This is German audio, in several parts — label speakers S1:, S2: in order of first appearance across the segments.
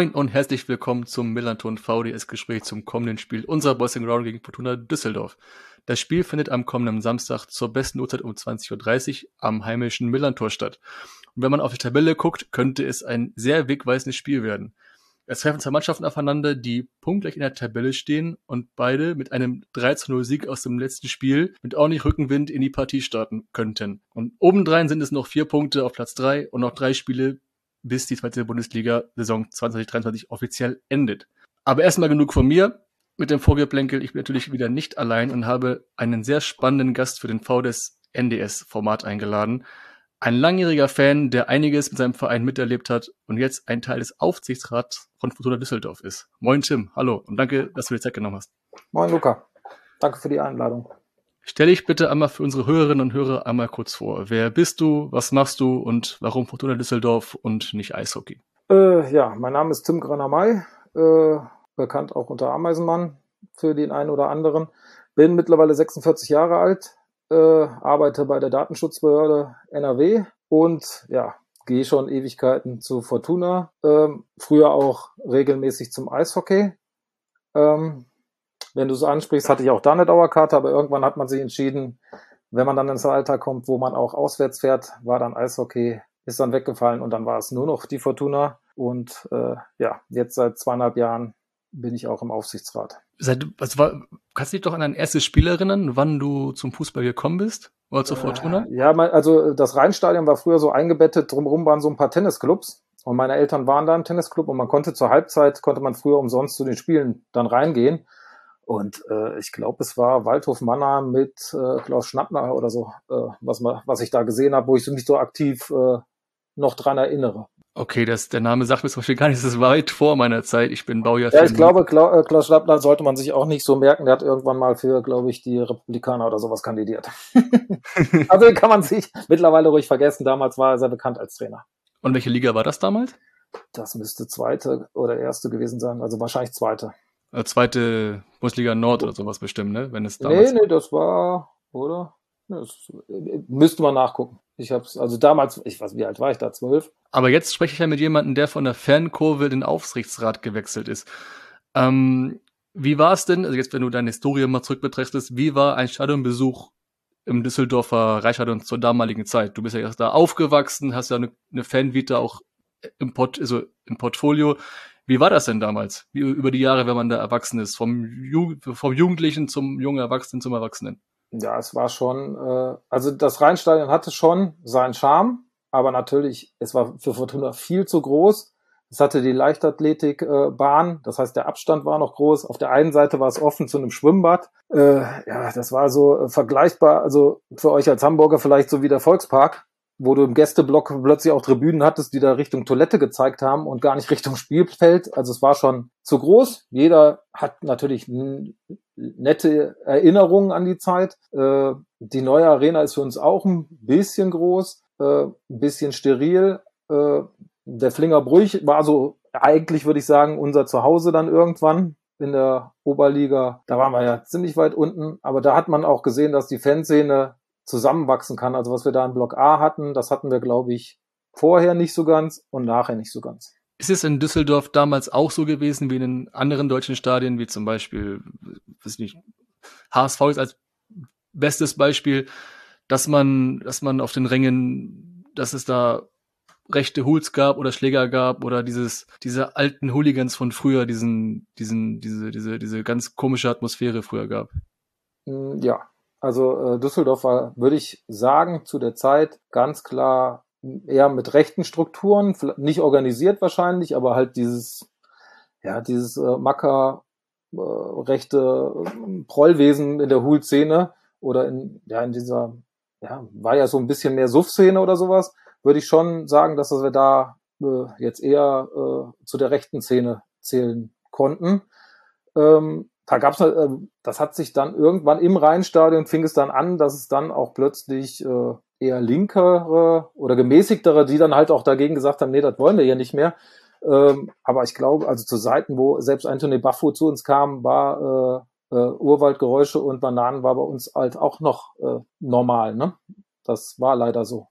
S1: Moin und herzlich willkommen zum Millanton VDS-Gespräch zum kommenden Spiel unserer Bossing Ground gegen Fortuna Düsseldorf. Das Spiel findet am kommenden Samstag zur besten Uhrzeit um 20.30 Uhr am heimischen Millantor statt. Und wenn man auf die Tabelle guckt, könnte es ein sehr wegweisendes Spiel werden. Es treffen zwei Mannschaften aufeinander, die punktgleich in der Tabelle stehen und beide mit einem 3-0 Sieg aus dem letzten Spiel mit ordentlich Rückenwind in die Partie starten könnten. Und obendrein sind es noch vier Punkte auf Platz drei und noch drei Spiele, bis die zweite Bundesliga-Saison 2023 offiziell endet. Aber erstmal genug von mir mit dem Vorgeplänkel. Ich bin natürlich wieder nicht allein und habe einen sehr spannenden Gast für den VDS NDS-Format eingeladen. Ein langjähriger Fan, der einiges mit seinem Verein miterlebt hat und jetzt ein Teil des Aufsichtsrats von Fortuna Düsseldorf ist. Moin Tim, hallo und danke, dass du dir Zeit genommen hast.
S2: Moin Luca, danke für die Einladung.
S1: Stell dich bitte einmal für unsere Hörerinnen und Hörer einmal kurz vor. Wer bist du, was machst du und warum Fortuna Düsseldorf und nicht Eishockey?
S2: Äh, ja, mein Name ist Tim Granamay, äh, bekannt auch unter Ameisenmann für den einen oder anderen. Bin mittlerweile 46 Jahre alt, äh, arbeite bei der Datenschutzbehörde NRW und ja, gehe schon Ewigkeiten zu Fortuna. Ähm, früher auch regelmäßig zum Eishockey. Ähm, wenn du es ansprichst, hatte ich auch da eine Dauerkarte, aber irgendwann hat man sich entschieden, wenn man dann ins Alter kommt, wo man auch auswärts fährt, war dann Eishockey, ist dann weggefallen und dann war es nur noch die Fortuna. Und äh, ja, jetzt seit zweieinhalb Jahren bin ich auch im Aufsichtsrat.
S1: Seit, was war, kannst du dich doch an dein erstes Spiel erinnern, wann du zum Fußball gekommen bist? Oder zur Fortuna?
S2: Äh, ja, also das Rheinstadion war früher so eingebettet, drumherum waren so ein paar Tennisclubs. Und meine Eltern waren da im Tennisclub und man konnte zur Halbzeit, konnte man früher umsonst zu den Spielen dann reingehen. Und äh, ich glaube, es war Waldhof Mannheim mit äh, Klaus Schnappner oder so, äh, was, man, was ich da gesehen habe, wo ich mich so aktiv äh, noch dran erinnere.
S1: Okay, das, der Name sagt mir zum Beispiel gar nichts, das ist weit vor meiner Zeit. Ich bin Baujahr
S2: Ja, ich glaube, Kla äh, Klaus Schnappner sollte man sich auch nicht so merken. Der hat irgendwann mal für, glaube ich, die Republikaner oder sowas kandidiert. also kann man sich mittlerweile ruhig vergessen. Damals war er sehr bekannt als Trainer.
S1: Und welche Liga war das damals?
S2: Das müsste zweite oder erste gewesen sein, also wahrscheinlich zweite.
S1: Äh, zweite Bundesliga Nord oder sowas bestimmt, ne? Wenn es
S2: damals nee, nee, das war, oder? Das müsste man nachgucken. Ich hab's, also damals, ich weiß, wie alt war ich da? Zwölf?
S1: Aber jetzt spreche ich ja mit jemandem, der von der Fankurve in den Aufsichtsrat gewechselt ist. Ähm, wie war es denn, also jetzt, wenn du deine Historie mal zurückbetrachtest, wie war ein Stadionbesuch im Düsseldorfer Reichstadion zur damaligen Zeit? Du bist ja erst da aufgewachsen, hast ja eine, eine Fanvita auch im, Port, also im Portfolio. Wie war das denn damals? Wie, über die Jahre, wenn man da erwachsen ist? Vom, Ju vom Jugendlichen zum jungen Erwachsenen zum Erwachsenen?
S2: Ja, es war schon, äh, also das Rheinstadion hatte schon seinen Charme, aber natürlich, es war für Fortuna viel zu groß. Es hatte die Leichtathletikbahn, äh, das heißt, der Abstand war noch groß. Auf der einen Seite war es offen zu einem Schwimmbad. Äh, ja, das war so äh, vergleichbar, also für euch als Hamburger vielleicht so wie der Volkspark wo du im Gästeblock plötzlich auch Tribünen hattest, die da Richtung Toilette gezeigt haben und gar nicht Richtung Spielfeld. Also es war schon zu groß. Jeder hat natürlich nette Erinnerungen an die Zeit. Äh, die neue Arena ist für uns auch ein bisschen groß, äh, ein bisschen steril. Äh, der Flinger Brüch war so eigentlich, würde ich sagen, unser Zuhause dann irgendwann in der Oberliga. Da waren wir ja ziemlich weit unten, aber da hat man auch gesehen, dass die Fanszene zusammenwachsen kann. Also was wir da in Block A hatten, das hatten wir, glaube ich, vorher nicht so ganz und nachher nicht so ganz.
S1: Ist es in Düsseldorf damals auch so gewesen wie in anderen deutschen Stadien, wie zum Beispiel, weiß nicht, HSV ist als bestes Beispiel, dass man, dass man auf den Rängen, dass es da rechte Hools gab oder Schläger gab oder dieses, diese alten Hooligans von früher, diesen, diesen, diese, diese, diese ganz komische Atmosphäre früher gab.
S2: Mm, ja, also äh, Düsseldorf war, würde ich sagen, zu der Zeit ganz klar eher mit rechten Strukturen, nicht organisiert wahrscheinlich, aber halt dieses, ja, dieses äh, Macker äh, rechte äh, Prollwesen in der Hul-Szene oder in, ja, in dieser, ja, war ja so ein bisschen mehr Suff-Szene oder sowas, würde ich schon sagen, dass wir da äh, jetzt eher äh, zu der rechten Szene zählen konnten. Ähm, da gab's, äh, das hat sich dann irgendwann im Rheinstadion fing es dann an, dass es dann auch plötzlich äh, eher linkere oder gemäßigtere, die dann halt auch dagegen gesagt haben, nee, das wollen wir ja nicht mehr, Ähm, aber ich glaube, also zu Zeiten, wo selbst Anthony Buffo zu uns kam, war äh, äh, Urwaldgeräusche und Bananen war bei uns halt auch noch äh, normal. Ne? Das war leider so.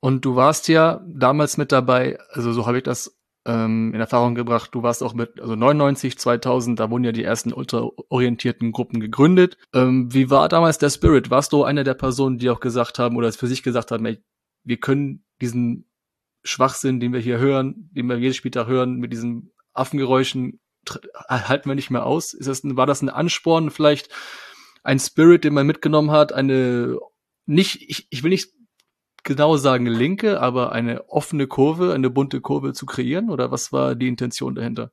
S1: Und du warst ja damals mit dabei, also so habe ich das ähm, in Erfahrung gebracht. Du warst auch mit, also 99, 2000, da wurden ja die ersten ultraorientierten Gruppen gegründet. Ähm, wie war damals der Spirit? Warst du eine der Personen, die auch gesagt haben oder es für sich gesagt haben, ey, wir können diesen Schwachsinn, den wir hier hören, den wir jedes Spieltag hören, mit diesen Affengeräuschen, halten wir nicht mehr aus? Ist das war das ein Ansporn, vielleicht ein Spirit, den man mitgenommen hat, eine nicht, ich, ich will nicht genau sagen linke, aber eine offene Kurve, eine bunte Kurve zu kreieren? Oder was war die Intention dahinter?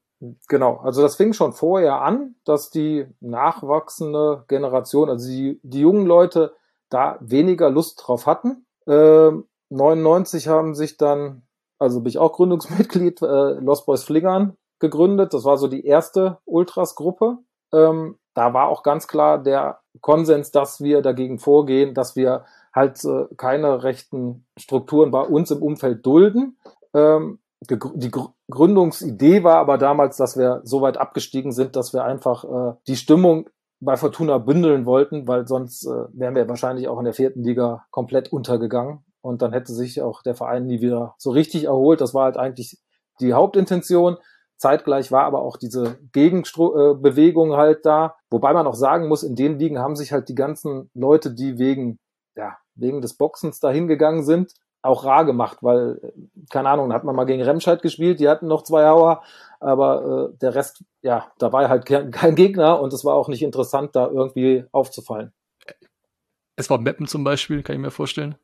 S2: Genau, also das fing schon vorher an, dass die nachwachsende Generation, also die, die jungen Leute da weniger Lust drauf hatten. Ähm, 99 haben sich dann, also bin ich auch Gründungsmitglied, äh, Lost Boys Fliggern gegründet. Das war so die erste Ultras-Gruppe. Ähm, da war auch ganz klar der Konsens, dass wir dagegen vorgehen, dass wir halt äh, keine rechten Strukturen bei uns im Umfeld dulden. Ähm, die Gründungsidee war aber damals, dass wir so weit abgestiegen sind, dass wir einfach äh, die Stimmung bei Fortuna bündeln wollten, weil sonst äh, wären wir wahrscheinlich auch in der vierten Liga komplett untergegangen und dann hätte sich auch der Verein nie wieder so richtig erholt. Das war halt eigentlich die Hauptintention. Zeitgleich war aber auch diese Gegenbewegung halt da. Wobei man auch sagen muss, in den Ligen haben sich halt die ganzen Leute, die wegen, ja, wegen des Boxens dahin gegangen sind, auch rar gemacht, weil, keine Ahnung, da hat man mal gegen Remscheid gespielt, die hatten noch zwei Hauer, aber äh, der Rest, ja, da war halt kein, kein Gegner und es war auch nicht interessant, da irgendwie aufzufallen.
S1: Es war Meppen zum Beispiel, kann ich mir vorstellen.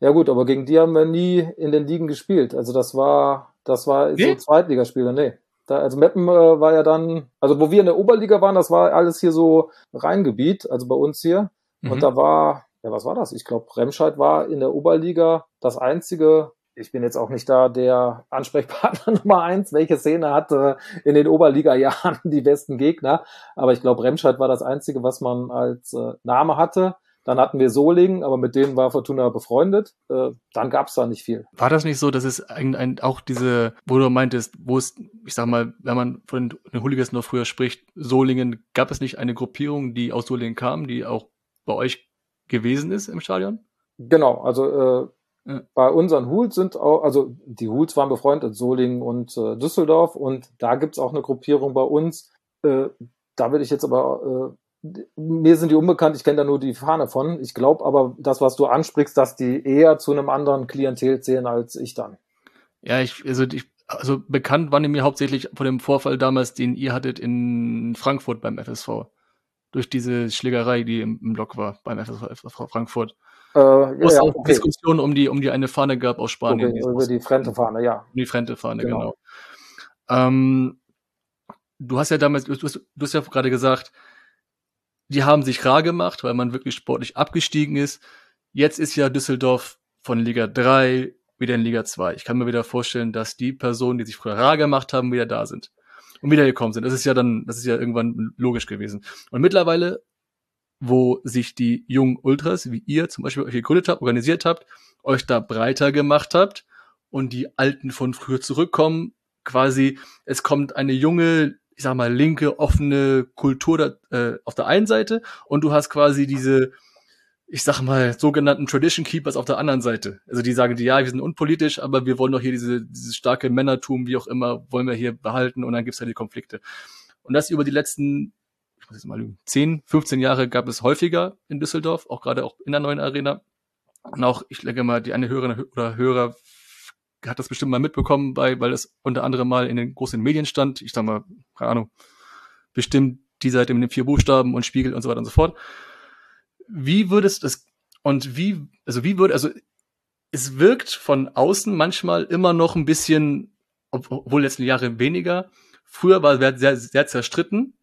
S2: Ja gut, aber gegen die haben wir nie in den Ligen gespielt. Also das war, das war nee? so Zweitligaspieler, nee. Da, also Meppen äh, war ja dann, also wo wir in der Oberliga waren, das war alles hier so Rheingebiet, also bei uns hier. Mhm. Und da war, ja, was war das? Ich glaube, Remscheid war in der Oberliga das einzige, ich bin jetzt auch nicht da der Ansprechpartner Nummer eins, welche Szene hatte in den Oberliga-Jahren die besten Gegner. Aber ich glaube, Remscheid war das einzige, was man als äh, Name hatte. Dann hatten wir Solingen, aber mit denen war Fortuna befreundet. Äh, dann gab es da nicht viel.
S1: War das nicht so, dass es ein, ein, auch diese, wo du meintest, wo es, ich sag mal, wenn man von den Hooligans noch früher spricht, Solingen, gab es nicht eine Gruppierung, die aus Solingen kam, die auch bei euch gewesen ist im Stadion?
S2: Genau, also äh, ja. bei unseren Hools sind auch, also die Hools waren befreundet, Solingen und äh, Düsseldorf und da gibt's auch eine Gruppierung bei uns. Äh, da will ich jetzt aber äh, mir sind die unbekannt, ich kenne da nur die Fahne von. Ich glaube aber, das, was du ansprichst, dass die eher zu einem anderen Klientel zählen als ich dann.
S1: Ja, ich, also ich, also bekannt waren die mir hauptsächlich von dem Vorfall damals, den ihr hattet in Frankfurt beim FSV. Durch diese Schlägerei, die im, im Block war beim FSV Frankfurt. Äh, Wo es ja, auch okay. Diskussionen um die, um die eine Fahne gab aus Spanien.
S2: Okay, über die Frente-Fahne, ja.
S1: Um die Frente-Fahne, genau. genau. Ähm, du hast ja damals, du hast, du hast ja gerade gesagt, die haben sich rar gemacht, weil man wirklich sportlich abgestiegen ist. Jetzt ist ja Düsseldorf von Liga 3 wieder in Liga 2. Ich kann mir wieder vorstellen, dass die Personen, die sich früher rar gemacht haben, wieder da sind und wieder gekommen sind. Das ist ja dann, das ist ja irgendwann logisch gewesen. Und mittlerweile, wo sich die jungen Ultras, wie ihr zum Beispiel euch gegründet habt, organisiert habt, euch da breiter gemacht habt und die Alten von früher zurückkommen, quasi, es kommt eine junge ich sag mal, linke, offene Kultur da, äh, auf der einen Seite und du hast quasi diese, ich sag mal, sogenannten Tradition Keepers auf der anderen Seite. Also die sagen, ja, wir sind unpolitisch, aber wir wollen doch hier diese, dieses starke Männertum, wie auch immer, wollen wir hier behalten und dann gibt's halt die Konflikte. Und das über die letzten, ich muss jetzt mal lügen, 10, 15 Jahre gab es häufiger in Düsseldorf, auch gerade auch in der neuen Arena. Und auch, ich denke mal, die eine Hörerin oder Hörer hat das bestimmt mal mitbekommen, bei, weil es unter anderem mal in den großen Medien stand. Ich sag mal, keine Ahnung, bestimmt die Seite mit den vier Buchstaben und Spiegel und so weiter und so fort. Wie würdest das und wie, also wie würde, also es wirkt von außen manchmal immer noch ein bisschen, obwohl letzten Jahre weniger. Früher war es sehr, sehr zerstritten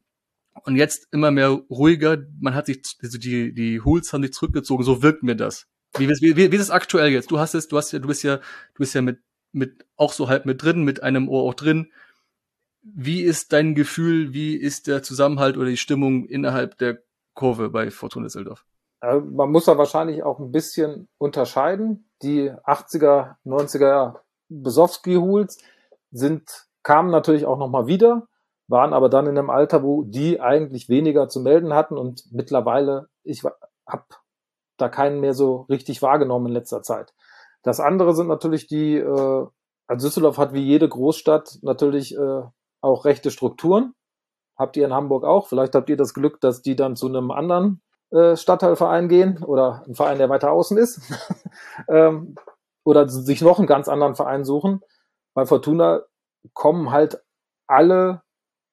S1: und jetzt immer mehr ruhiger. Man hat sich, also die, die Hools haben sich zurückgezogen. So wirkt mir das. Wie, wie, wie, wie ist es aktuell jetzt? Du hast es, du hast ja, du bist ja, du bist ja mit, mit, auch so halb mit drin, mit einem Ohr auch drin. Wie ist dein Gefühl, wie ist der Zusammenhalt oder die Stimmung innerhalb der Kurve bei Fortuna Düsseldorf?
S2: Man muss da wahrscheinlich auch ein bisschen unterscheiden. Die 80er, 90er Besowski-Hools, sind, kamen natürlich auch nochmal wieder, waren aber dann in einem Alter, wo die eigentlich weniger zu melden hatten und mittlerweile, ich habe da keinen mehr so richtig wahrgenommen in letzter Zeit. Das andere sind natürlich die, äh, also Düsseldorf hat wie jede Großstadt natürlich äh, auch rechte Strukturen. Habt ihr in Hamburg auch? Vielleicht habt ihr das Glück, dass die dann zu einem anderen äh, Stadtteilverein gehen oder ein Verein, der weiter außen ist. ähm, oder sich noch einen ganz anderen Verein suchen. Bei Fortuna kommen halt alle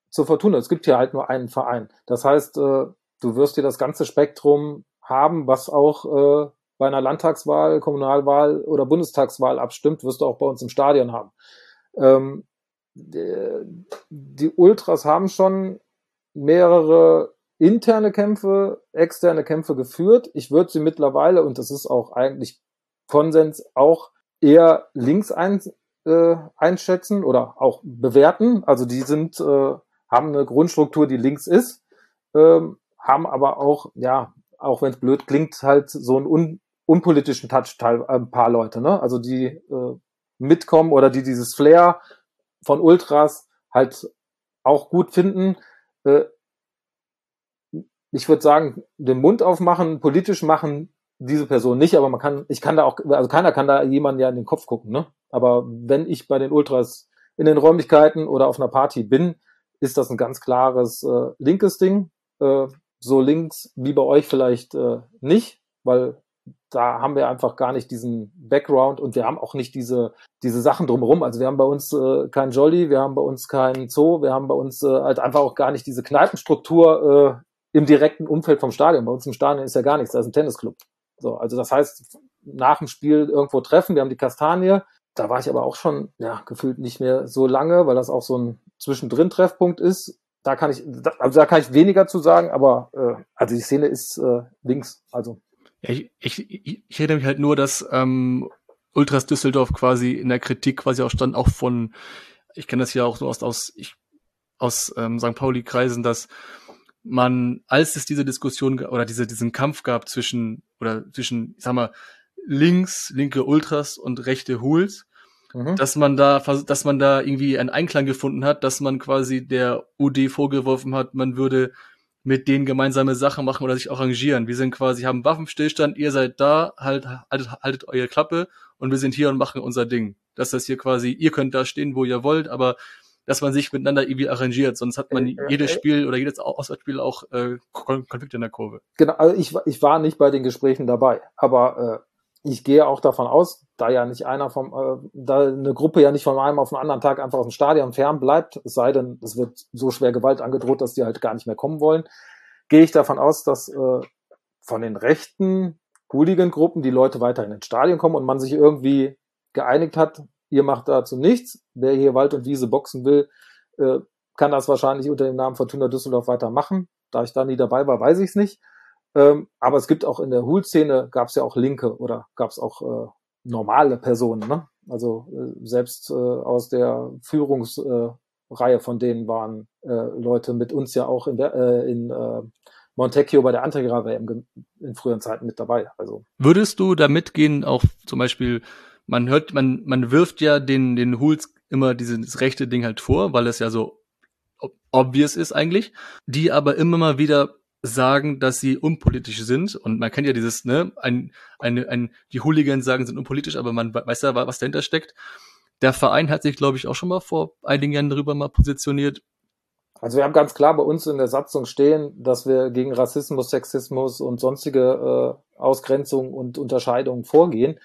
S2: zur Fortuna. Es gibt hier halt nur einen Verein. Das heißt, äh, du wirst dir das ganze Spektrum haben, was auch äh, bei einer Landtagswahl, Kommunalwahl oder Bundestagswahl abstimmt, wirst du auch bei uns im Stadion haben. Ähm, die Ultras haben schon mehrere interne Kämpfe, externe Kämpfe geführt. Ich würde sie mittlerweile, und das ist auch eigentlich Konsens, auch eher links ein, äh, einschätzen oder auch bewerten. Also die sind, äh, haben eine Grundstruktur, die links ist, ähm, haben aber auch, ja, auch wenn es blöd klingt, halt so einen un unpolitischen Touch teil, ein paar Leute, ne? Also die äh, mitkommen oder die dieses Flair von Ultras halt auch gut finden. Äh, ich würde sagen, den Mund aufmachen, politisch machen diese Person nicht, aber man kann, ich kann da auch, also keiner kann da jemanden ja in den Kopf gucken, ne? Aber wenn ich bei den Ultras in den Räumlichkeiten oder auf einer Party bin, ist das ein ganz klares äh, linkes Ding. Äh, so links wie bei euch vielleicht äh, nicht, weil da haben wir einfach gar nicht diesen Background und wir haben auch nicht diese, diese Sachen drumherum. Also wir haben bei uns äh, kein Jolly, wir haben bei uns keinen Zoo, wir haben bei uns äh, halt einfach auch gar nicht diese Kneipenstruktur äh, im direkten Umfeld vom Stadion. Bei uns im Stadion ist ja gar nichts, da ist ein Tennisclub. So, also das heißt, nach dem Spiel irgendwo treffen, wir haben die Kastanie. Da war ich aber auch schon, ja, gefühlt nicht mehr so lange, weil das auch so ein Zwischendrin-Treffpunkt ist. Da kann ich, da, also da kann ich weniger zu sagen, aber äh, also die Szene ist äh, links, also
S1: ja, ich, ich, ich erinnere mich halt nur, dass ähm, Ultras Düsseldorf quasi in der Kritik quasi auch stand, auch von, ich kenne das ja auch so aus, aus, ich, aus ähm, St. Pauli-Kreisen, dass man, als es diese Diskussion oder diese, diesen Kampf gab zwischen, oder zwischen, ich sag mal, links, linke Ultras und rechte Hools, mhm. dass man da, dass man da irgendwie einen Einklang gefunden hat, dass man quasi der UD vorgeworfen hat, man würde mit denen gemeinsame Sachen machen oder sich arrangieren. Wir sind quasi, haben Waffenstillstand, ihr seid da, halt, haltet, haltet eure Klappe und wir sind hier und machen unser Ding. Dass das hier quasi, ihr könnt da stehen, wo ihr wollt, aber dass man sich miteinander irgendwie arrangiert, sonst hat man äh, jedes äh. Spiel oder jedes Auswärtsspiel auch äh, Konflikte in der Kurve.
S2: Genau, also ich, ich war nicht bei den Gesprächen dabei, aber äh, ich gehe auch davon aus, da ja nicht einer vom, äh, da eine Gruppe ja nicht von einem auf den anderen Tag einfach aus dem Stadion fern bleibt, es sei denn, es wird so schwer Gewalt angedroht, dass die halt gar nicht mehr kommen wollen, gehe ich davon aus, dass äh, von den rechten Hooligan-Gruppen die Leute weiterhin ins Stadion kommen und man sich irgendwie geeinigt hat, ihr macht dazu nichts. Wer hier Wald und Wiese boxen will, äh, kann das wahrscheinlich unter dem Namen Fortuna Düsseldorf weitermachen. Da ich da nie dabei war, weiß ich es nicht. Ähm, aber es gibt auch in der Hool-Szene gab es ja auch Linke oder gab es auch äh, normale Personen. Ne? Also äh, selbst äh, aus der Führungsreihe äh, von denen waren äh, Leute mit uns ja auch in der äh, in Montecchio bei der Antigra WM in früheren Zeiten mit dabei. Also
S1: würdest du da mitgehen, auch zum Beispiel man hört, man, man wirft ja den, den Hools immer dieses rechte Ding halt vor, weil es ja so obvious ist eigentlich, die aber immer mal wieder sagen, dass sie unpolitisch sind und man kennt ja dieses, ne, ein, ein, ein, die Hooligans sagen, sind unpolitisch, aber man weiß ja, was dahinter steckt. Der Verein hat sich, glaube ich, auch schon mal vor einigen Jahren darüber mal positioniert.
S2: Also wir haben ganz klar bei uns in der Satzung stehen, dass wir gegen Rassismus, Sexismus und sonstige äh, Ausgrenzung und Unterscheidungen vorgehen.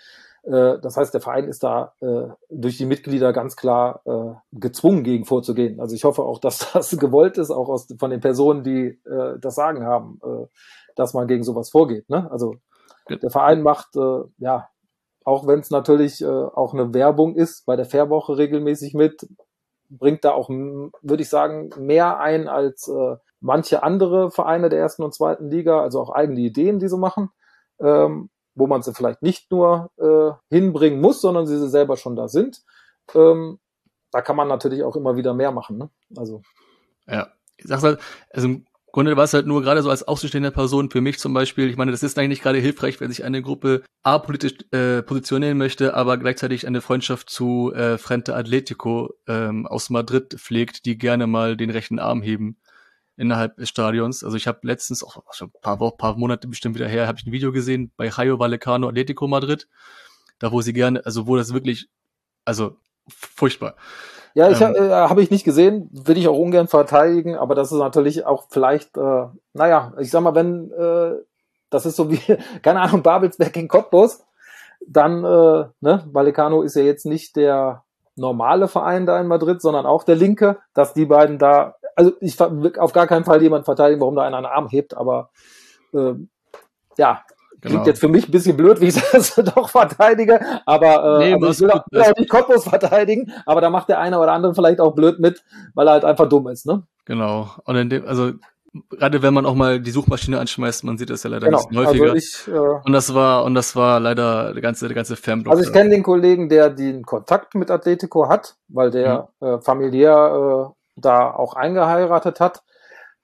S2: Äh, das heißt, der Verein ist da äh, durch die Mitglieder ganz klar äh, gezwungen, gegen vorzugehen. Also ich hoffe auch, dass das gewollt ist, auch aus, von den Personen, die äh, das Sagen haben, äh, dass man gegen sowas vorgeht. Ne? Also der Verein macht, äh, ja, auch wenn es natürlich auch eine Werbung ist, bei der Fairwoche regelmäßig mit, bringt da auch, würde ich sagen, mehr ein als manche andere Vereine der ersten und zweiten Liga, also auch eigene Ideen, die sie machen. Ähm, wo man sie vielleicht nicht nur äh, hinbringen muss, sondern sie selber schon da sind. Ähm, da kann man natürlich auch immer wieder mehr machen. Ne? Also
S1: ja, ich sag's halt, also Grunde war es halt nur gerade so als außenstehende Person für mich zum Beispiel. Ich meine, das ist eigentlich nicht gerade hilfreich, wenn sich eine Gruppe apolitisch äh, positionieren möchte, aber gleichzeitig eine Freundschaft zu äh, Frente Atletico ähm, aus Madrid pflegt, die gerne mal den rechten Arm heben innerhalb des Stadions. Also ich habe letztens, auch schon ein paar Wochen, paar Monate bestimmt wieder her, habe ich ein Video gesehen bei Rayo Vallecano Atletico Madrid, da wo sie gerne, also wo das wirklich, also furchtbar.
S2: Ja, ich ähm, äh, habe ich nicht gesehen, will ich auch ungern verteidigen, aber das ist natürlich auch vielleicht, äh, naja, ich sag mal, wenn äh, das ist so wie, keine Ahnung, Babelsberg in Cottbus, dann, äh, ne, Vallecano ist ja jetzt nicht der normale Verein da in Madrid, sondern auch der Linke, dass die beiden da, also ich auf gar keinen Fall jemand verteidigen, warum da einer einen Arm hebt, aber äh, ja, Genau. Klingt jetzt für mich ein bisschen blöd, wie ich das doch verteidige, aber äh, nee, also ich will auch, will auch nicht Cottbus verteidigen, aber da macht der eine oder andere vielleicht auch blöd mit, weil er halt einfach dumm ist, ne?
S1: Genau. Und in dem, also gerade wenn man auch mal die Suchmaschine anschmeißt, man sieht das ja leider genau. ein bisschen häufiger. Also ich, äh, und das war und das war leider der ganze der ganze Fanblock.
S2: Also ich kenne den Kollegen, der den Kontakt mit Atletico hat, weil der mhm. äh, familiär äh, da auch eingeheiratet hat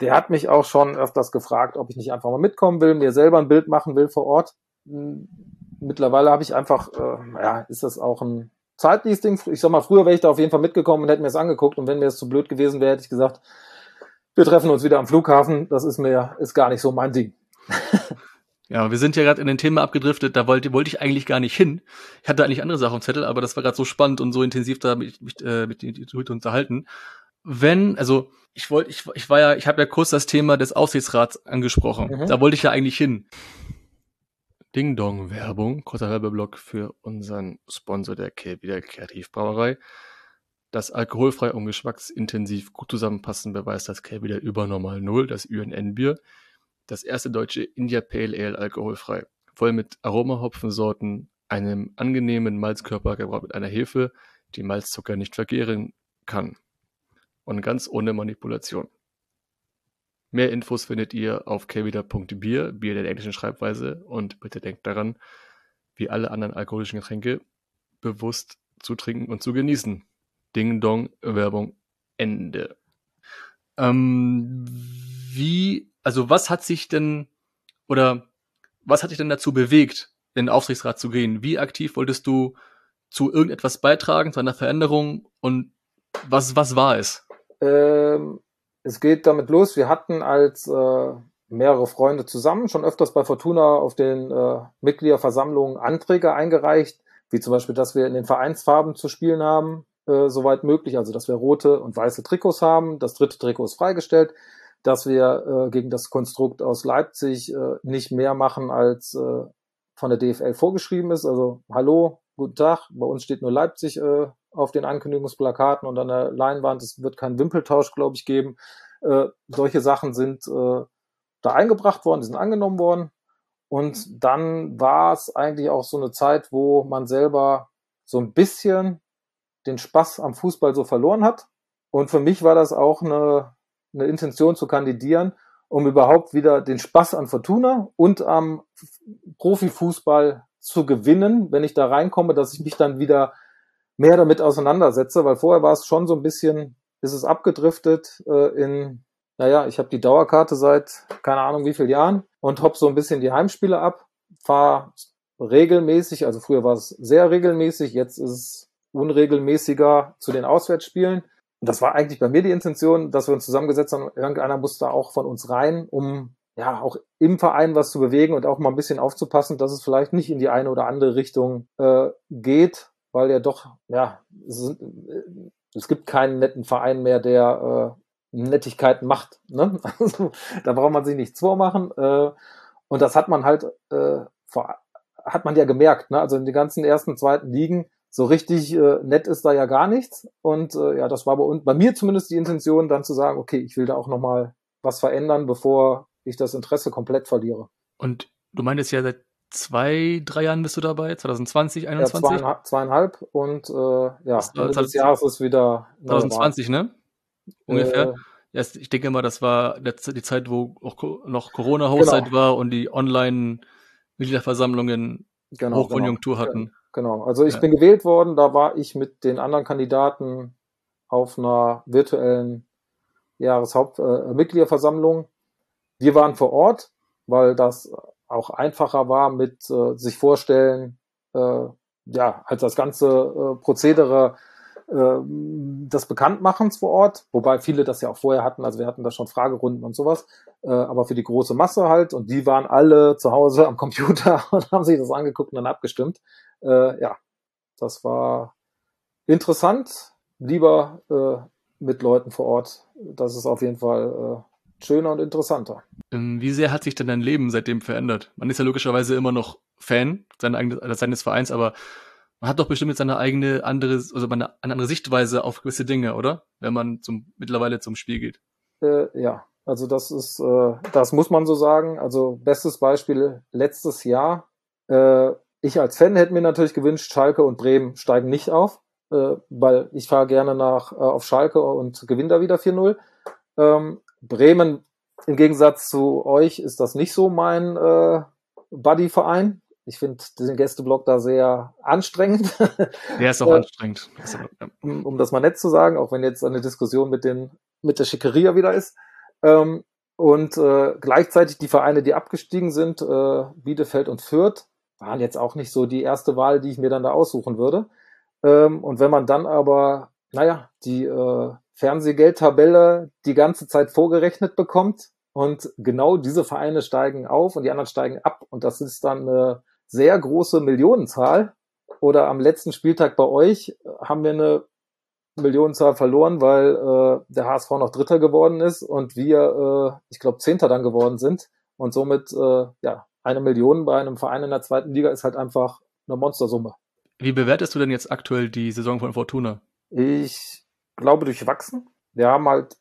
S2: der hat mich auch schon öfters gefragt, ob ich nicht einfach mal mitkommen will, mir selber ein Bild machen will vor Ort. Hm, mittlerweile habe ich einfach, äh, ja, ist das auch ein zeitliches Ding. Ich sag mal, früher wäre ich da auf jeden Fall mitgekommen und hätte mir das angeguckt und wenn mir das zu blöd gewesen wäre, hätte ich gesagt, wir treffen uns wieder am Flughafen. Das ist mir, ist gar nicht so mein Ding.
S1: Ja, wir sind ja gerade in den Thema abgedriftet, da wollte, wollte ich eigentlich gar nicht hin. Ich hatte eigentlich andere Sachen im Zettel, aber das war gerade so spannend und so intensiv da mich, mich äh, mit dir unterhalten. Wenn, also ich wollte, ich, ich war ja, ich habe ja kurz das Thema des Aufsichtsrats angesprochen. Mhm. Da wollte ich ja eigentlich hin. Ding Dong Werbung, kurzer Werbeblock für unseren Sponsor der Kelbider Kreativbrauerei. Das alkoholfrei und geschmacksintensiv gut zusammenpassen beweist das Kelbider Übernormal Null, das UNN-Bier. Das erste deutsche India Pale Ale alkoholfrei. Voll mit Aromahopfensorten, einem angenehmen Malzkörper gebraut mit einer Hefe, die Malzzucker nicht vergehren kann und ganz ohne Manipulation. Mehr Infos findet ihr auf kelvida.bier, Bier der englischen Schreibweise und bitte denkt daran, wie alle anderen alkoholischen Getränke, bewusst zu trinken und zu genießen. Ding Dong, Werbung, Ende. Ähm, wie, also was hat sich denn, oder was hat dich denn dazu bewegt, in den Aufsichtsrat zu gehen? Wie aktiv wolltest du zu irgendetwas beitragen, zu einer Veränderung und was, was war es?
S2: Ähm, es geht damit los. Wir hatten als äh, mehrere Freunde zusammen schon öfters bei Fortuna auf den äh, Mitgliederversammlungen Anträge eingereicht, wie zum Beispiel, dass wir in den Vereinsfarben zu spielen haben, äh, soweit möglich, also dass wir rote und weiße Trikots haben. Das dritte Trikot ist freigestellt, dass wir äh, gegen das Konstrukt aus Leipzig äh, nicht mehr machen, als äh, von der DFL vorgeschrieben ist. Also hallo, guten Tag, bei uns steht nur Leipzig äh, auf den Ankündigungsplakaten und an der Leinwand. Es wird keinen Wimpeltausch, glaube ich, geben. Äh, solche Sachen sind äh, da eingebracht worden, die sind angenommen worden. Und dann war es eigentlich auch so eine Zeit, wo man selber so ein bisschen den Spaß am Fußball so verloren hat. Und für mich war das auch eine, eine Intention zu kandidieren, um überhaupt wieder den Spaß an Fortuna und am Profifußball zu gewinnen, wenn ich da reinkomme, dass ich mich dann wieder mehr damit auseinandersetze, weil vorher war es schon so ein bisschen, ist es abgedriftet äh, in, naja, ich habe die Dauerkarte seit keine Ahnung wie vielen Jahren und hopp so ein bisschen die Heimspiele ab, fahre regelmäßig, also früher war es sehr regelmäßig, jetzt ist es unregelmäßiger zu den Auswärtsspielen. Und das war eigentlich bei mir die Intention, dass wir uns zusammengesetzt haben, irgendeiner musste auch von uns rein, um ja auch im Verein was zu bewegen und auch mal ein bisschen aufzupassen, dass es vielleicht nicht in die eine oder andere Richtung äh, geht, weil ja doch, ja, es, äh, es gibt keinen netten Verein mehr, der äh, Nettigkeiten macht. Ne? Also, da braucht man sich nichts vormachen. Äh, und das hat man halt, äh, vor, hat man ja gemerkt. Ne? Also in den ganzen ersten, zweiten Ligen, so richtig äh, nett ist da ja gar nichts. Und äh, ja, das war bei, uns, bei mir zumindest die Intention, dann zu sagen, okay, ich will da auch nochmal was verändern, bevor ich das Interesse komplett verliere.
S1: Und du meintest ja seit zwei, drei Jahren bist du dabei, 2020, 2021?
S2: Ja, zweieinhalb, zweieinhalb und äh, ja, Ende des Jahres ist wieder
S1: 2020, ne? Ungefähr. Äh, ich denke mal, das war die Zeit, wo auch noch Corona-Haushalt genau. war und die Online-Mitgliederversammlungen genau, Hochkonjunktur
S2: genau.
S1: hatten.
S2: Genau, also ich ja. bin gewählt worden, da war ich mit den anderen Kandidaten auf einer virtuellen Jahreshauptmitgliederversammlung. Wir waren vor Ort, weil das auch einfacher war mit äh, sich vorstellen, äh, ja, als das ganze äh, Prozedere äh, des Bekanntmachens vor Ort, wobei viele das ja auch vorher hatten, also wir hatten da schon Fragerunden und sowas, äh, aber für die große Masse halt. Und die waren alle zu Hause am Computer und haben sich das angeguckt und dann abgestimmt. Äh, ja, das war interessant, lieber äh, mit Leuten vor Ort. Das ist auf jeden Fall äh, schöner und interessanter.
S1: Ähm, wie sehr hat sich denn dein Leben seitdem verändert? Man ist ja logischerweise immer noch Fan seines, seines Vereins, aber man hat doch bestimmt jetzt seine eigene andere, also eine, eine andere Sichtweise auf gewisse Dinge, oder? Wenn man zum, mittlerweile zum Spiel geht.
S2: Äh, ja, also das ist, äh, das muss man so sagen. Also bestes Beispiel letztes Jahr. Äh, ich als Fan hätte mir natürlich gewünscht, Schalke und Bremen steigen nicht auf, äh, weil ich fahre gerne nach äh, auf Schalke und gewinne da wieder 4-0. Ähm, Bremen im Gegensatz zu euch ist das nicht so mein äh, Buddy-Verein. Ich finde den Gästeblock da sehr anstrengend.
S1: Der ist auch äh, anstrengend.
S2: Um, um, das mal nett zu sagen, auch wenn jetzt eine Diskussion mit, den, mit der Schickeria wieder ist. Ähm, und äh, gleichzeitig die Vereine, die abgestiegen sind, äh, Bielefeld und Fürth, waren jetzt auch nicht so die erste Wahl, die ich mir dann da aussuchen würde. Ähm, und wenn man dann aber, naja, die äh, Fernsehgeldtabelle die ganze Zeit vorgerechnet bekommt und genau diese Vereine steigen auf und die anderen steigen ab und das ist dann eine sehr große Millionenzahl. Oder am letzten Spieltag bei euch haben wir eine Millionenzahl verloren, weil äh, der HSV noch Dritter geworden ist und wir, äh, ich glaube, Zehnter dann geworden sind. Und somit, äh, ja, eine Million bei einem Verein in der zweiten Liga ist halt einfach eine Monstersumme.
S1: Wie bewertest du denn jetzt aktuell die Saison von Fortuna?
S2: Ich glaube durchwachsen. Wir haben halt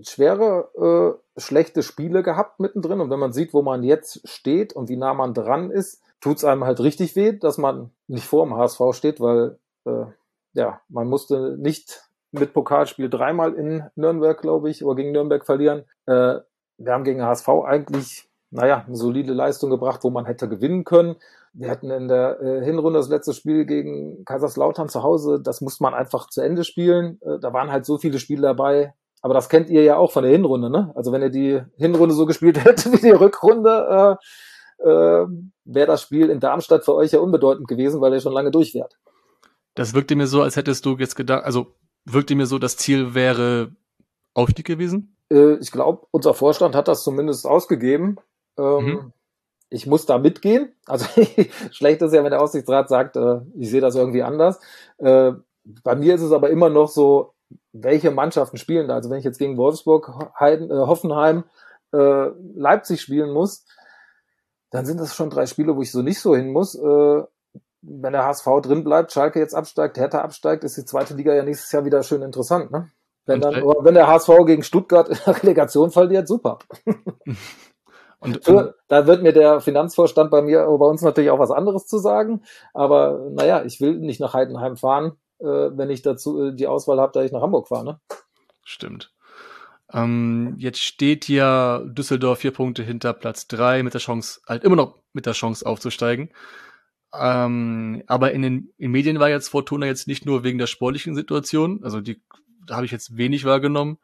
S2: schwere, äh, schlechte Spiele gehabt mittendrin. Und wenn man sieht, wo man jetzt steht und wie nah man dran ist, tut es einem halt richtig weh, dass man nicht vor dem HSV steht, weil äh, ja, man musste nicht mit Pokalspiel dreimal in Nürnberg, glaube ich, oder gegen Nürnberg verlieren. Äh, wir haben gegen HSV eigentlich, naja, eine solide Leistung gebracht, wo man hätte gewinnen können. Wir hatten in der äh, Hinrunde das letzte Spiel gegen Kaiserslautern zu Hause, das musste man einfach zu Ende spielen. Äh, da waren halt so viele Spiele dabei, aber das kennt ihr ja auch von der Hinrunde, ne? Also wenn ihr die Hinrunde so gespielt hättet wie die Rückrunde, äh, äh, wäre das Spiel in Darmstadt für euch ja unbedeutend gewesen, weil ihr schon lange durch wärt.
S1: Das wirkte mir so, als hättest du jetzt gedacht, also wirkte mir so, das Ziel wäre Aufstieg gewesen?
S2: Äh, ich glaube, unser Vorstand hat das zumindest ausgegeben. Ähm, mhm. Ich muss da mitgehen. Also schlecht ist ja, wenn der Aussichtsrat sagt, äh, ich sehe das irgendwie anders. Äh, bei mir ist es aber immer noch so, welche Mannschaften spielen da? Also wenn ich jetzt gegen Wolfsburg, Heiden, äh, Hoffenheim, äh, Leipzig spielen muss, dann sind das schon drei Spiele, wo ich so nicht so hin muss. Äh, wenn der HSV drin bleibt, Schalke jetzt absteigt, Hertha absteigt, ist die zweite Liga ja nächstes Jahr wieder schön interessant. Ne? Wenn, dann, wenn der HSV gegen Stuttgart in der Relegation verliert, super. Und, Für, da wird mir der Finanzvorstand bei mir, bei uns natürlich auch was anderes zu sagen. Aber naja, ich will nicht nach Heidenheim fahren äh, wenn ich dazu äh, die Auswahl habe, da ich nach Hamburg fahre. Ne?
S1: Stimmt. Ähm, jetzt steht ja Düsseldorf vier Punkte hinter Platz drei mit der Chance, halt immer noch mit der Chance aufzusteigen. Ähm, aber in den in Medien war jetzt Fortuna jetzt nicht nur wegen der sportlichen Situation, also die da habe ich jetzt wenig wahrgenommen,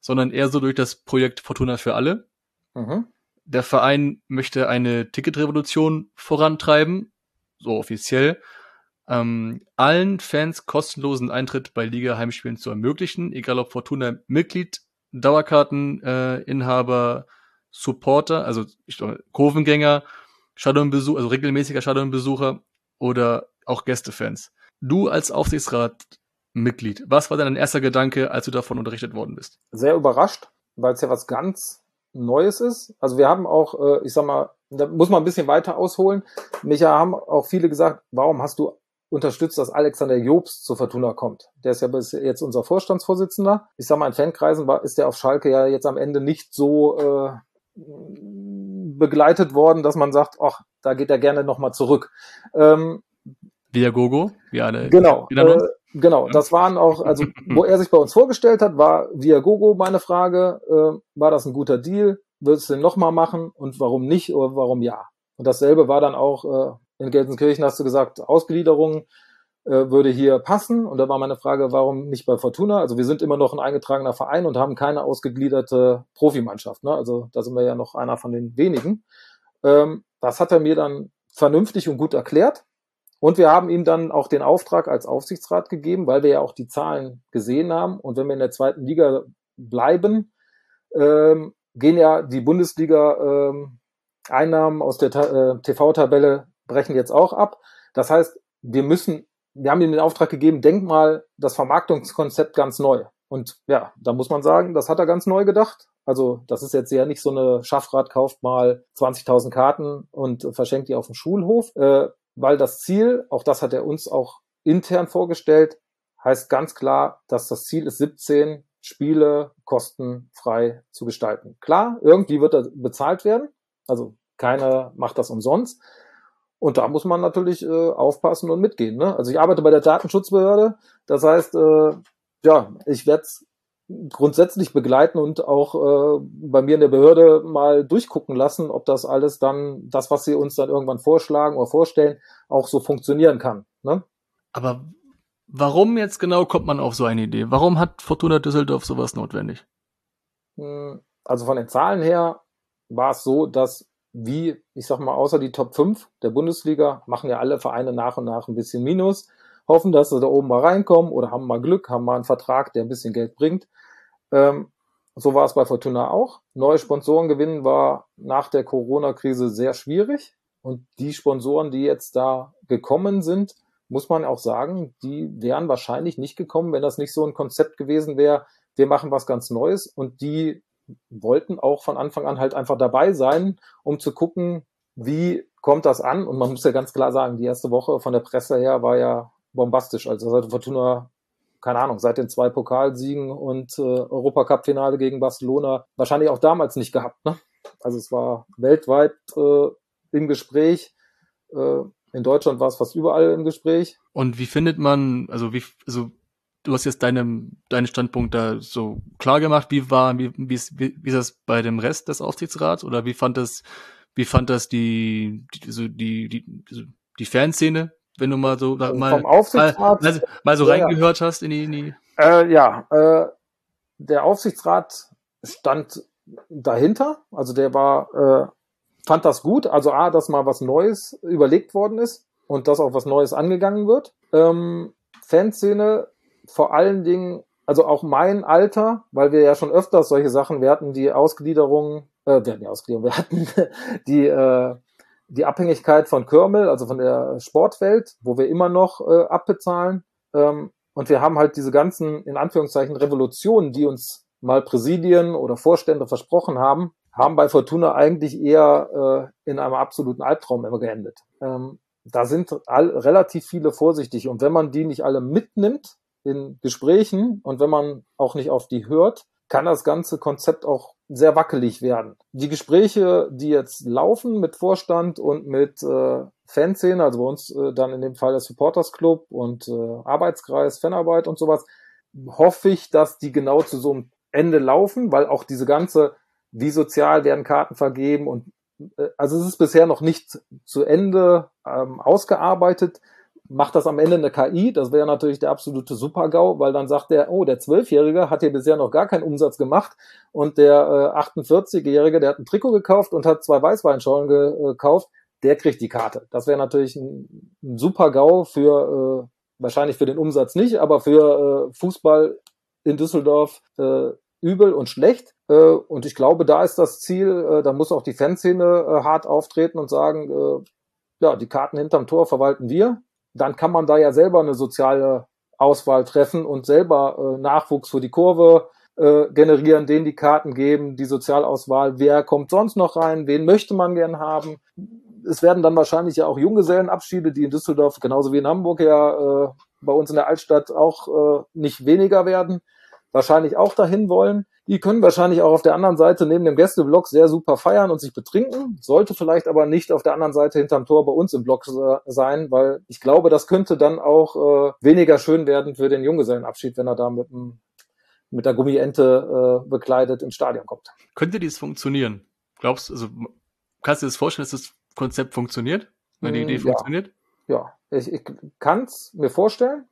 S1: sondern eher so durch das Projekt Fortuna für alle. Mhm. Der Verein möchte eine Ticketrevolution vorantreiben, so offiziell ähm, allen Fans kostenlosen Eintritt bei Liga-Heimspielen zu ermöglichen, egal ob Fortuna Mitglied, Dauerkarteninhaber, äh, Supporter, also ich glaube, Kurvengänger, Shadowbesucher, also regelmäßiger Shadowbesucher oder auch Gästefans. Du als Aufsichtsratmitglied, was war dein erster Gedanke, als du davon unterrichtet worden bist?
S2: Sehr überrascht, weil es ja was ganz Neues ist. Also wir haben auch, äh, ich sag mal, da muss man ein bisschen weiter ausholen. Micha haben auch viele gesagt, warum hast du unterstützt, dass Alexander Jobs zu Fortuna kommt. Der ist ja bis jetzt unser Vorstandsvorsitzender. Ich sag mal, in Fankreisen war, ist der auf Schalke ja jetzt am Ende nicht so äh, begleitet worden, dass man sagt, ach, da geht er gerne nochmal zurück. Ähm,
S1: Via Gogo, wie alle.
S2: Genau, äh, genau. Das waren auch, also wo er sich bei uns vorgestellt hat, war Via Gogo meine Frage, äh, war das ein guter Deal? Würdest du den nochmal machen und warum nicht oder warum ja? Und dasselbe war dann auch äh, in Gelsenkirchen hast du gesagt, Ausgliederung. äh, würde hier passen. Und da war meine Frage, warum nicht bei Fortuna? Also wir sind immer noch ein eingetragener Verein und haben keine ausgegliederte Profimannschaft. Ne? Also da sind wir ja noch einer von den wenigen. Ähm, das hat er mir dann vernünftig und gut erklärt. Und wir haben ihm dann auch den Auftrag als Aufsichtsrat gegeben, weil wir ja auch die Zahlen gesehen haben. Und wenn wir in der zweiten Liga bleiben, ähm, gehen ja die Bundesliga ähm, aus der äh, TV-Tabelle brechen jetzt auch ab. Das heißt, wir müssen, wir haben ihm den Auftrag gegeben, denk mal das Vermarktungskonzept ganz neu. Und ja, da muss man sagen, das hat er ganz neu gedacht. Also das ist jetzt ja nicht so eine Schaffrat kauft mal 20.000 Karten und verschenkt die auf dem Schulhof, äh, weil das Ziel, auch das hat er uns auch intern vorgestellt, heißt ganz klar, dass das Ziel ist 17 Spiele kostenfrei zu gestalten. Klar, irgendwie wird er bezahlt werden, also keiner macht das umsonst. Und da muss man natürlich äh, aufpassen und mitgehen. Ne? Also ich arbeite bei der Datenschutzbehörde, das heißt, äh, ja, ich werde grundsätzlich begleiten und auch äh, bei mir in der Behörde mal durchgucken lassen, ob das alles dann, das, was sie uns dann irgendwann vorschlagen oder vorstellen, auch so funktionieren kann. Ne?
S1: Aber warum jetzt genau kommt man auf so eine Idee? Warum hat Fortuna Düsseldorf sowas notwendig?
S2: Hm, also von den Zahlen her war es so, dass wie, ich sag mal, außer die Top 5 der Bundesliga machen ja alle Vereine nach und nach ein bisschen Minus, hoffen, dass sie da oben mal reinkommen oder haben mal Glück, haben mal einen Vertrag, der ein bisschen Geld bringt. Ähm, so war es bei Fortuna auch. Neue Sponsoren gewinnen war nach der Corona-Krise sehr schwierig. Und die Sponsoren, die jetzt da gekommen sind, muss man auch sagen, die wären wahrscheinlich nicht gekommen, wenn das nicht so ein Konzept gewesen wäre. Wir machen was ganz Neues und die wollten auch von Anfang an halt einfach dabei sein, um zu gucken, wie kommt das an? Und man muss ja ganz klar sagen, die erste Woche von der Presse her war ja bombastisch. Also seit Fortuna keine Ahnung, seit den zwei Pokalsiegen und äh, Europacup-Finale gegen Barcelona wahrscheinlich auch damals nicht gehabt. Ne? Also es war weltweit äh, im Gespräch. Äh, in Deutschland war es fast überall im Gespräch.
S1: Und wie findet man, also wie, also du hast jetzt deinen deinen Standpunkt da so klar gemacht. Wie war, wie, wie, ist, wie, wie ist das bei dem Rest des Aufsichtsrats oder wie fand das, wie fand das die, die, so die, die, die Fanszene wenn du mal so
S2: also
S1: mal,
S2: mal,
S1: mal, so ja, reingehört hast in die, in die
S2: äh, ja, äh, der Aufsichtsrat stand dahinter, also der war äh, fand das gut, also a, dass mal was Neues überlegt worden ist und dass auch was Neues angegangen wird. Ähm, Fanszene vor allen Dingen, also auch mein Alter, weil wir ja schon öfters solche Sachen, wir hatten die Ausgliederung, äh, wir hatten die Ausgliederung, wir hatten die äh, die Abhängigkeit von Körmel, also von der Sportwelt, wo wir immer noch äh, abbezahlen. Ähm, und wir haben halt diese ganzen, in Anführungszeichen, Revolutionen, die uns mal Präsidien oder Vorstände versprochen haben, haben bei Fortuna eigentlich eher äh, in einem absoluten Albtraum immer geendet. Ähm, da sind all, relativ viele vorsichtig. Und wenn man die nicht alle mitnimmt in Gesprächen und wenn man auch nicht auf die hört, kann das ganze Konzept auch sehr wackelig werden. Die Gespräche, die jetzt laufen mit Vorstand und mit äh, Fanszene, also bei uns äh, dann in dem Fall der Supporters Club und äh, Arbeitskreis, Fanarbeit und sowas, hoffe ich, dass die genau zu so einem Ende laufen, weil auch diese ganze, wie sozial werden Karten vergeben und äh, also es ist bisher noch nicht zu Ende ähm, ausgearbeitet macht das am Ende eine KI, das wäre natürlich der absolute Super-GAU, weil dann sagt der, oh, der Zwölfjährige hat hier bisher noch gar keinen Umsatz gemacht und der äh, 48-Jährige, der hat ein Trikot gekauft und hat zwei Weißweinschollen gekauft, der kriegt die Karte. Das wäre natürlich ein, ein Super-GAU für, äh, wahrscheinlich für den Umsatz nicht, aber für äh, Fußball in Düsseldorf äh, übel und schlecht. Äh, und ich glaube, da ist das Ziel, äh, da muss auch die Fanszene äh, hart auftreten und sagen, äh, ja, die Karten hinterm Tor verwalten wir dann kann man da ja selber eine soziale Auswahl treffen und selber äh, Nachwuchs für die Kurve äh, generieren, denen die Karten geben, die Sozialauswahl, wer kommt sonst noch rein, wen möchte man gern haben. Es werden dann wahrscheinlich ja auch Junggesellenabschiede, die in Düsseldorf genauso wie in Hamburg ja äh, bei uns in der Altstadt auch äh, nicht weniger werden, wahrscheinlich auch dahin wollen. Die können wahrscheinlich auch auf der anderen Seite neben dem Gästeblock sehr super feiern und sich betrinken, sollte vielleicht aber nicht auf der anderen Seite hinterm Tor bei uns im Block sein, weil ich glaube, das könnte dann auch äh, weniger schön werden für den Junggesellenabschied, wenn er da mit, mit der Gummiente äh, bekleidet ins Stadion kommt.
S1: Könnte dies funktionieren? Glaubst du, also kannst du dir das vorstellen, dass das Konzept funktioniert? Wenn die hm, Idee funktioniert?
S2: ja, ich, ich kann es mir vorstellen.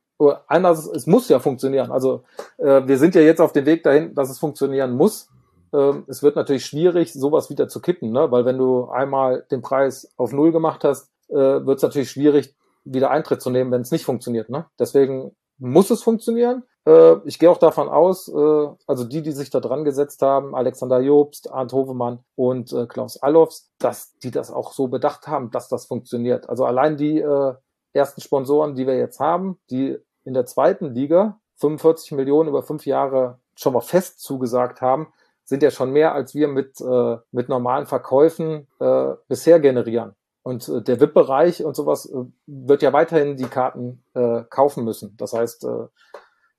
S2: Anders, es muss ja funktionieren. Also äh, wir sind ja jetzt auf dem Weg dahin, dass es funktionieren muss. Ähm, es wird natürlich schwierig, sowas wieder zu kippen, ne? weil wenn du einmal den Preis auf Null gemacht hast, äh, wird es natürlich schwierig, wieder Eintritt zu nehmen, wenn es nicht funktioniert. Ne? Deswegen muss es funktionieren. Äh, ich gehe auch davon aus, äh, also die, die sich da dran gesetzt haben, Alexander Jobst, Arndt Hovemann und äh, Klaus Allofs, dass die das auch so bedacht haben, dass das funktioniert. Also allein die äh, ersten Sponsoren, die wir jetzt haben, die in der zweiten Liga 45 Millionen über fünf Jahre schon mal fest zugesagt haben, sind ja schon mehr, als wir mit, äh, mit normalen Verkäufen äh, bisher generieren. Und äh, der VIP-Bereich und sowas äh, wird ja weiterhin die Karten äh, kaufen müssen. Das heißt, äh,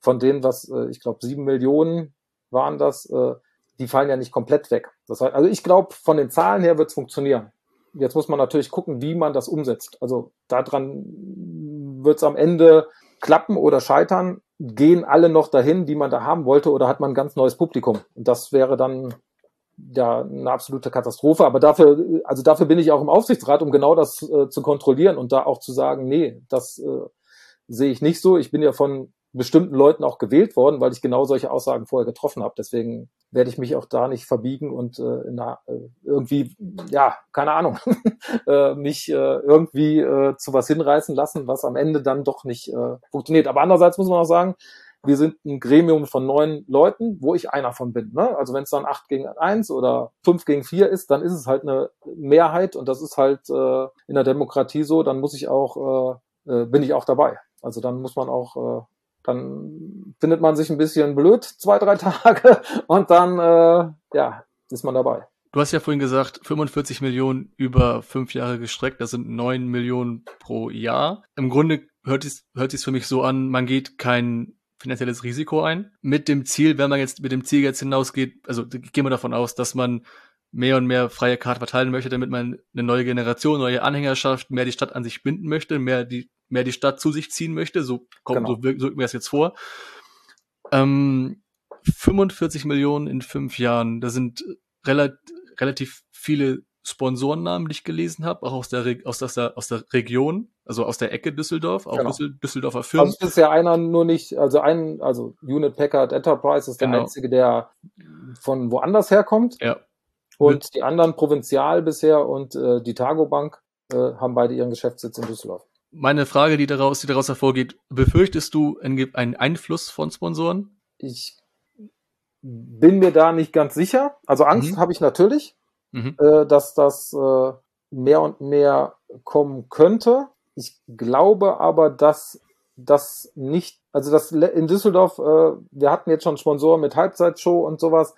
S2: von denen, was äh, ich glaube, sieben Millionen waren das, äh, die fallen ja nicht komplett weg. Das heißt, also ich glaube, von den Zahlen her wird es funktionieren. Jetzt muss man natürlich gucken, wie man das umsetzt. Also daran wird es am Ende klappen oder scheitern, gehen alle noch dahin, die man da haben wollte, oder hat man ein ganz neues Publikum? Und das wäre dann ja eine absolute Katastrophe. Aber dafür, also dafür bin ich auch im Aufsichtsrat, um genau das äh, zu kontrollieren und da auch zu sagen, nee, das äh, sehe ich nicht so. Ich bin ja von bestimmten Leuten auch gewählt worden, weil ich genau solche Aussagen vorher getroffen habe. Deswegen werde ich mich auch da nicht verbiegen und äh, na, äh, irgendwie, ja, keine Ahnung, äh, mich äh, irgendwie äh, zu was hinreißen lassen, was am Ende dann doch nicht äh, funktioniert. Aber andererseits muss man auch sagen, wir sind ein Gremium von neun Leuten, wo ich einer von bin. Ne? Also wenn es dann acht gegen eins oder fünf gegen vier ist, dann ist es halt eine Mehrheit und das ist halt äh, in der Demokratie so, dann muss ich auch, äh, äh, bin ich auch dabei. Also dann muss man auch äh, dann findet man sich ein bisschen blöd, zwei, drei Tage, und dann, äh, ja, ist man dabei.
S1: Du hast ja vorhin gesagt, 45 Millionen über fünf Jahre gestreckt, das sind neun Millionen pro Jahr. Im Grunde hört es, hört es für mich so an, man geht kein finanzielles Risiko ein. Mit dem Ziel, wenn man jetzt mit dem Ziel jetzt hinausgeht, also gehen wir davon aus, dass man mehr und mehr freie Karten verteilen möchte, damit man eine neue Generation, neue Anhängerschaft, mehr die Stadt an sich binden möchte, mehr die mehr die Stadt zu sich ziehen möchte. So kommt, genau. so, wirkt, so wirkt mir das jetzt vor. Ähm, 45 Millionen in fünf Jahren, da sind relativ, relativ viele Sponsorennamen, die ich gelesen habe, auch aus der, aus, aus, der, aus der Region, also aus der Ecke Düsseldorf, auch genau. Düsseldorfer Firmen.
S2: Also ist ja einer nur nicht, also ein, also Unit Packard Enterprise ist der genau. einzige, der von woanders herkommt.
S1: Ja.
S2: Und Mit die anderen Provinzial bisher und äh, die Targo Bank äh, haben beide ihren Geschäftssitz in Düsseldorf
S1: meine Frage, die daraus, die daraus hervorgeht, befürchtest du einen Einfluss von Sponsoren?
S2: Ich bin mir da nicht ganz sicher. Also Angst mhm. habe ich natürlich, mhm. äh, dass das äh, mehr und mehr kommen könnte. Ich glaube aber, dass das nicht, also das in Düsseldorf, äh, wir hatten jetzt schon Sponsoren mit Halbzeitshow und sowas,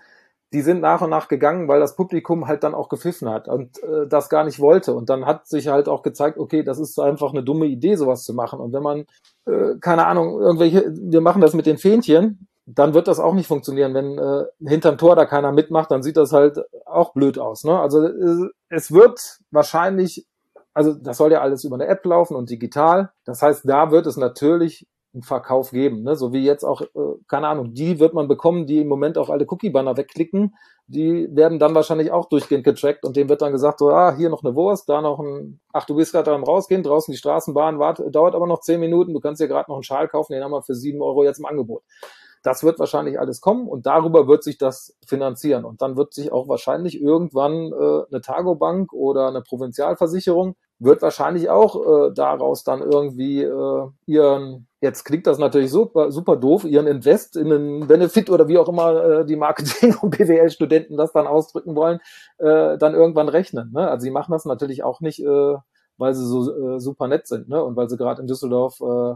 S2: die sind nach und nach gegangen, weil das Publikum halt dann auch gepfiffen hat und äh, das gar nicht wollte. Und dann hat sich halt auch gezeigt, okay, das ist einfach eine dumme Idee, sowas zu machen. Und wenn man, äh, keine Ahnung, irgendwelche, wir machen das mit den Fähnchen, dann wird das auch nicht funktionieren. Wenn äh, hinterm Tor da keiner mitmacht, dann sieht das halt auch blöd aus. Ne? Also äh, es wird wahrscheinlich, also das soll ja alles über eine App laufen und digital. Das heißt, da wird es natürlich einen Verkauf geben. Ne? So wie jetzt auch, äh, keine Ahnung, die wird man bekommen, die im Moment auch alle Cookie-Banner wegklicken. Die werden dann wahrscheinlich auch durchgehend getrackt und dem wird dann gesagt, so, ah, hier noch eine Wurst, da noch ein, ach, du bist gerade am rausgehen, draußen die Straßenbahn, wart, dauert aber noch zehn Minuten, du kannst dir gerade noch einen Schal kaufen, den haben wir für sieben Euro jetzt im Angebot. Das wird wahrscheinlich alles kommen und darüber wird sich das finanzieren. Und dann wird sich auch wahrscheinlich irgendwann äh, eine Targo-Bank oder eine Provinzialversicherung wird wahrscheinlich auch äh, daraus dann irgendwie äh, ihren, jetzt klingt das natürlich super, super doof, ihren Invest in einen Benefit oder wie auch immer äh, die Marketing- und BWL-Studenten das dann ausdrücken wollen, äh, dann irgendwann rechnen. Ne? Also sie machen das natürlich auch nicht, äh, weil sie so äh, super nett sind ne? und weil sie gerade in Düsseldorf äh,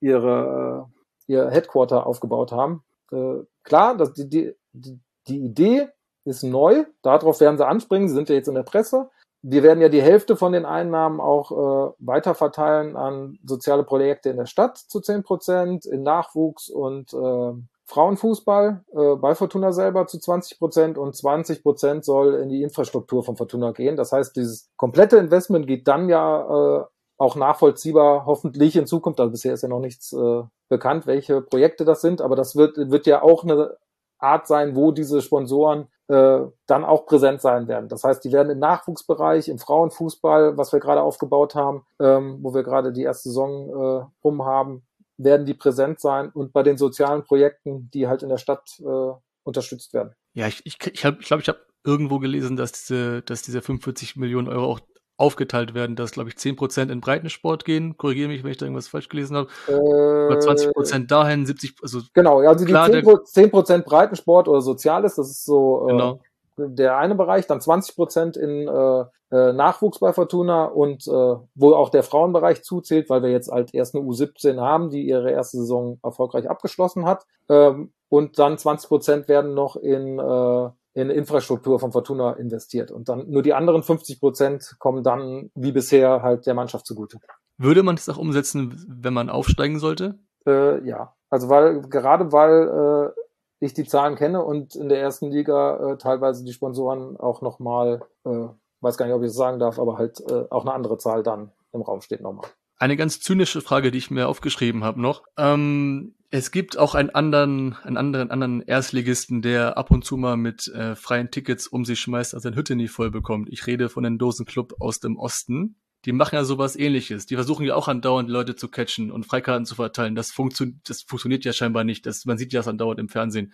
S2: ihre äh, ihr Headquarter aufgebaut haben. Äh, klar, das, die, die, die Idee ist neu, darauf werden sie anspringen, sie sind ja jetzt in der Presse. Wir werden ja die Hälfte von den Einnahmen auch äh, weiterverteilen an soziale Projekte in der Stadt zu 10 Prozent, in Nachwuchs und äh, Frauenfußball äh, bei Fortuna selber zu 20 Prozent und 20 Prozent soll in die Infrastruktur von Fortuna gehen. Das heißt, dieses komplette Investment geht dann ja äh, auch nachvollziehbar hoffentlich in Zukunft. Also bisher ist ja noch nichts äh, bekannt, welche Projekte das sind, aber das wird, wird ja auch eine Art sein, wo diese Sponsoren äh, dann auch präsent sein werden. Das heißt, die werden im Nachwuchsbereich, im Frauenfußball, was wir gerade aufgebaut haben, ähm, wo wir gerade die erste Saison äh, rum haben, werden die präsent sein und bei den sozialen Projekten, die halt in der Stadt äh, unterstützt werden.
S1: Ja, ich ich, ich glaube, ich, glaub, ich habe irgendwo gelesen, dass diese, dass diese 45 Millionen Euro auch aufgeteilt werden, dass, glaube ich, 10% in Breitensport gehen. Korrigiere mich, wenn ich da irgendwas falsch gelesen habe. Äh, oder 20% dahin, 70, also.
S2: Genau, also die klar, 10%, 10 Breitensport oder Soziales, das ist so äh, genau. der eine Bereich, dann 20% in äh, äh, Nachwuchs bei Fortuna und äh, wo auch der Frauenbereich zuzählt, weil wir jetzt halt erst eine U17 haben, die ihre erste Saison erfolgreich abgeschlossen hat. Ähm, und dann 20% werden noch in, äh, in Infrastruktur von Fortuna investiert. Und dann nur die anderen 50% kommen dann wie bisher halt der Mannschaft zugute.
S1: Würde man das auch umsetzen, wenn man aufsteigen sollte?
S2: Äh, ja, also weil gerade weil äh, ich die Zahlen kenne und in der ersten Liga äh, teilweise die Sponsoren auch nochmal äh, weiß gar nicht, ob ich das sagen darf, aber halt äh, auch eine andere Zahl dann im Raum steht nochmal.
S1: Eine ganz zynische Frage, die ich mir aufgeschrieben habe noch. Ähm, es gibt auch einen anderen, einen anderen, anderen Erstligisten, der ab und zu mal mit äh, freien Tickets um sich schmeißt, als sein Hütte nie voll bekommt. Ich rede von den Dosenclub aus dem Osten. Die machen ja sowas ähnliches. Die versuchen ja auch andauernd Leute zu catchen und Freikarten zu verteilen. Das, funktio das funktioniert ja scheinbar nicht. Das, man sieht ja das andauernd im Fernsehen.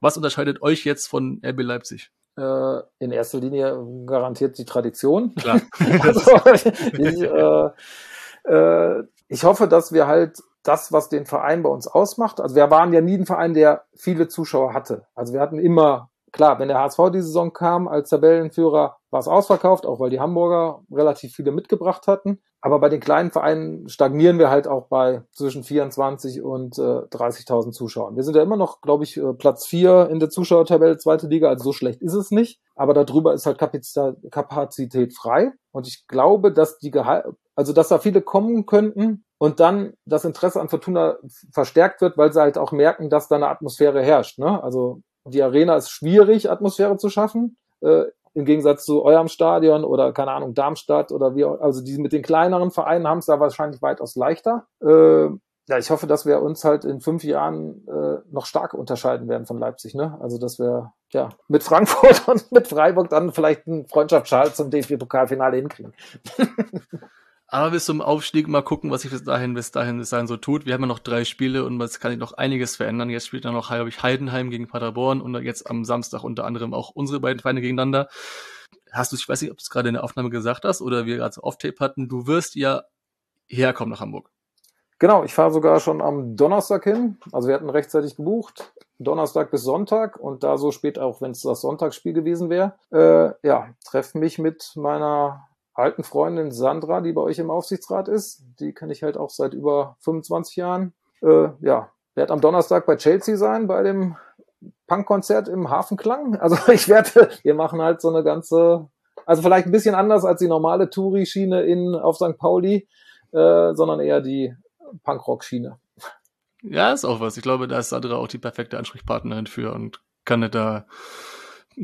S1: Was unterscheidet euch jetzt von RB Leipzig?
S2: äh, in erster Linie garantiert die Tradition. Klar. also, ich, äh, äh, ich hoffe, dass wir halt das, was den Verein bei uns ausmacht, also wir waren ja nie ein Verein, der viele Zuschauer hatte. Also wir hatten immer, klar, wenn der HSV die Saison kam als Tabellenführer, war es ausverkauft, auch weil die Hamburger relativ viele mitgebracht hatten. Aber bei den kleinen Vereinen stagnieren wir halt auch bei zwischen 24 und äh, 30.000 Zuschauern. Wir sind ja immer noch, glaube ich, äh, Platz vier in der Zuschauertabelle, zweite Liga, also so schlecht ist es nicht. Aber darüber ist halt Kapazität frei. Und ich glaube, dass die Gehalt, also dass da viele kommen könnten und dann das Interesse an Fortuna verstärkt wird, weil sie halt auch merken, dass da eine Atmosphäre herrscht. Ne? Also die Arena ist schwierig, Atmosphäre zu schaffen. Äh, im Gegensatz zu eurem Stadion oder keine Ahnung Darmstadt oder wie auch, also die mit den kleineren Vereinen haben es da wahrscheinlich weitaus leichter. Äh, ja, ich hoffe, dass wir uns halt in fünf Jahren äh, noch stark unterscheiden werden von Leipzig. Ne? Also dass wir ja mit Frankfurt und mit Freiburg dann vielleicht einen Freundschaftsschal zum DFB-Pokalfinale hinkriegen.
S1: Aber bis zum Aufstieg mal gucken, was sich bis dahin, bis dahin, bis dahin so tut. Wir haben ja noch drei Spiele und es kann sich noch einiges verändern. Jetzt spielt dann noch, glaube ich, Heidenheim gegen Paderborn und jetzt am Samstag unter anderem auch unsere beiden Vereine gegeneinander. Hast du, ich weiß nicht, ob du es gerade in der Aufnahme gesagt hast oder wir gerade so Off-Tape hatten, du wirst ja herkommen nach Hamburg.
S2: Genau, ich fahre sogar schon am Donnerstag hin. Also wir hatten rechtzeitig gebucht. Donnerstag bis Sonntag und da so spät auch, wenn es das Sonntagsspiel gewesen wäre, äh, ja, treffe mich mit meiner alten Freundin Sandra, die bei euch im Aufsichtsrat ist. Die kenne ich halt auch seit über 25 Jahren. Äh, ja, werde am Donnerstag bei Chelsea sein, bei dem Punkkonzert im Hafenklang. Also ich werde, wir machen halt so eine ganze, also vielleicht ein bisschen anders als die normale Touri-Schiene auf St. Pauli, äh, sondern eher die Punkrock-Schiene.
S1: Ja, ist auch was. Ich glaube, da ist Sandra auch die perfekte Ansprechpartnerin für und kann da,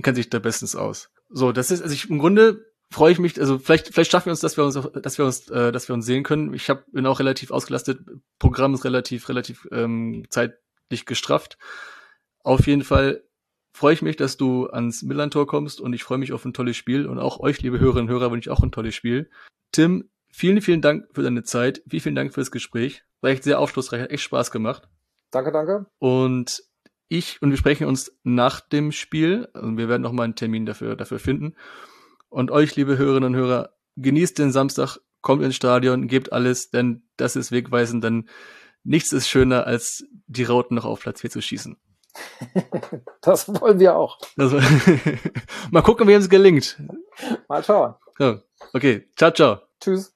S1: kennt sich da bestens aus. So, das ist, also ich im Grunde freue ich mich, also vielleicht, vielleicht schaffen wir uns, dass wir uns, dass wir uns, äh, dass wir uns sehen können. Ich hab, bin auch relativ ausgelastet. Programm ist relativ, relativ ähm, zeitlich gestrafft. Auf jeden Fall freue ich mich, dass du ans Millantor kommst und ich freue mich auf ein tolles Spiel und auch euch, liebe Hörerinnen und Hörer, wünsche ich auch ein tolles Spiel. Tim, vielen, vielen Dank für deine Zeit. Vielen, vielen Dank für das Gespräch. War echt sehr aufschlussreich, hat echt Spaß gemacht.
S2: Danke, danke.
S1: Und ich und wir sprechen uns nach dem Spiel. Also wir werden noch mal einen Termin dafür, dafür finden. Und euch, liebe Hörerinnen und Hörer, genießt den Samstag, kommt ins Stadion, gebt alles, denn das ist wegweisend, denn nichts ist schöner, als die Rauten noch auf Platz 4 zu schießen.
S2: Das wollen wir auch.
S1: Also, mal gucken, wie es gelingt.
S2: Mal schauen.
S1: Okay, ciao, ciao.
S2: Tschüss.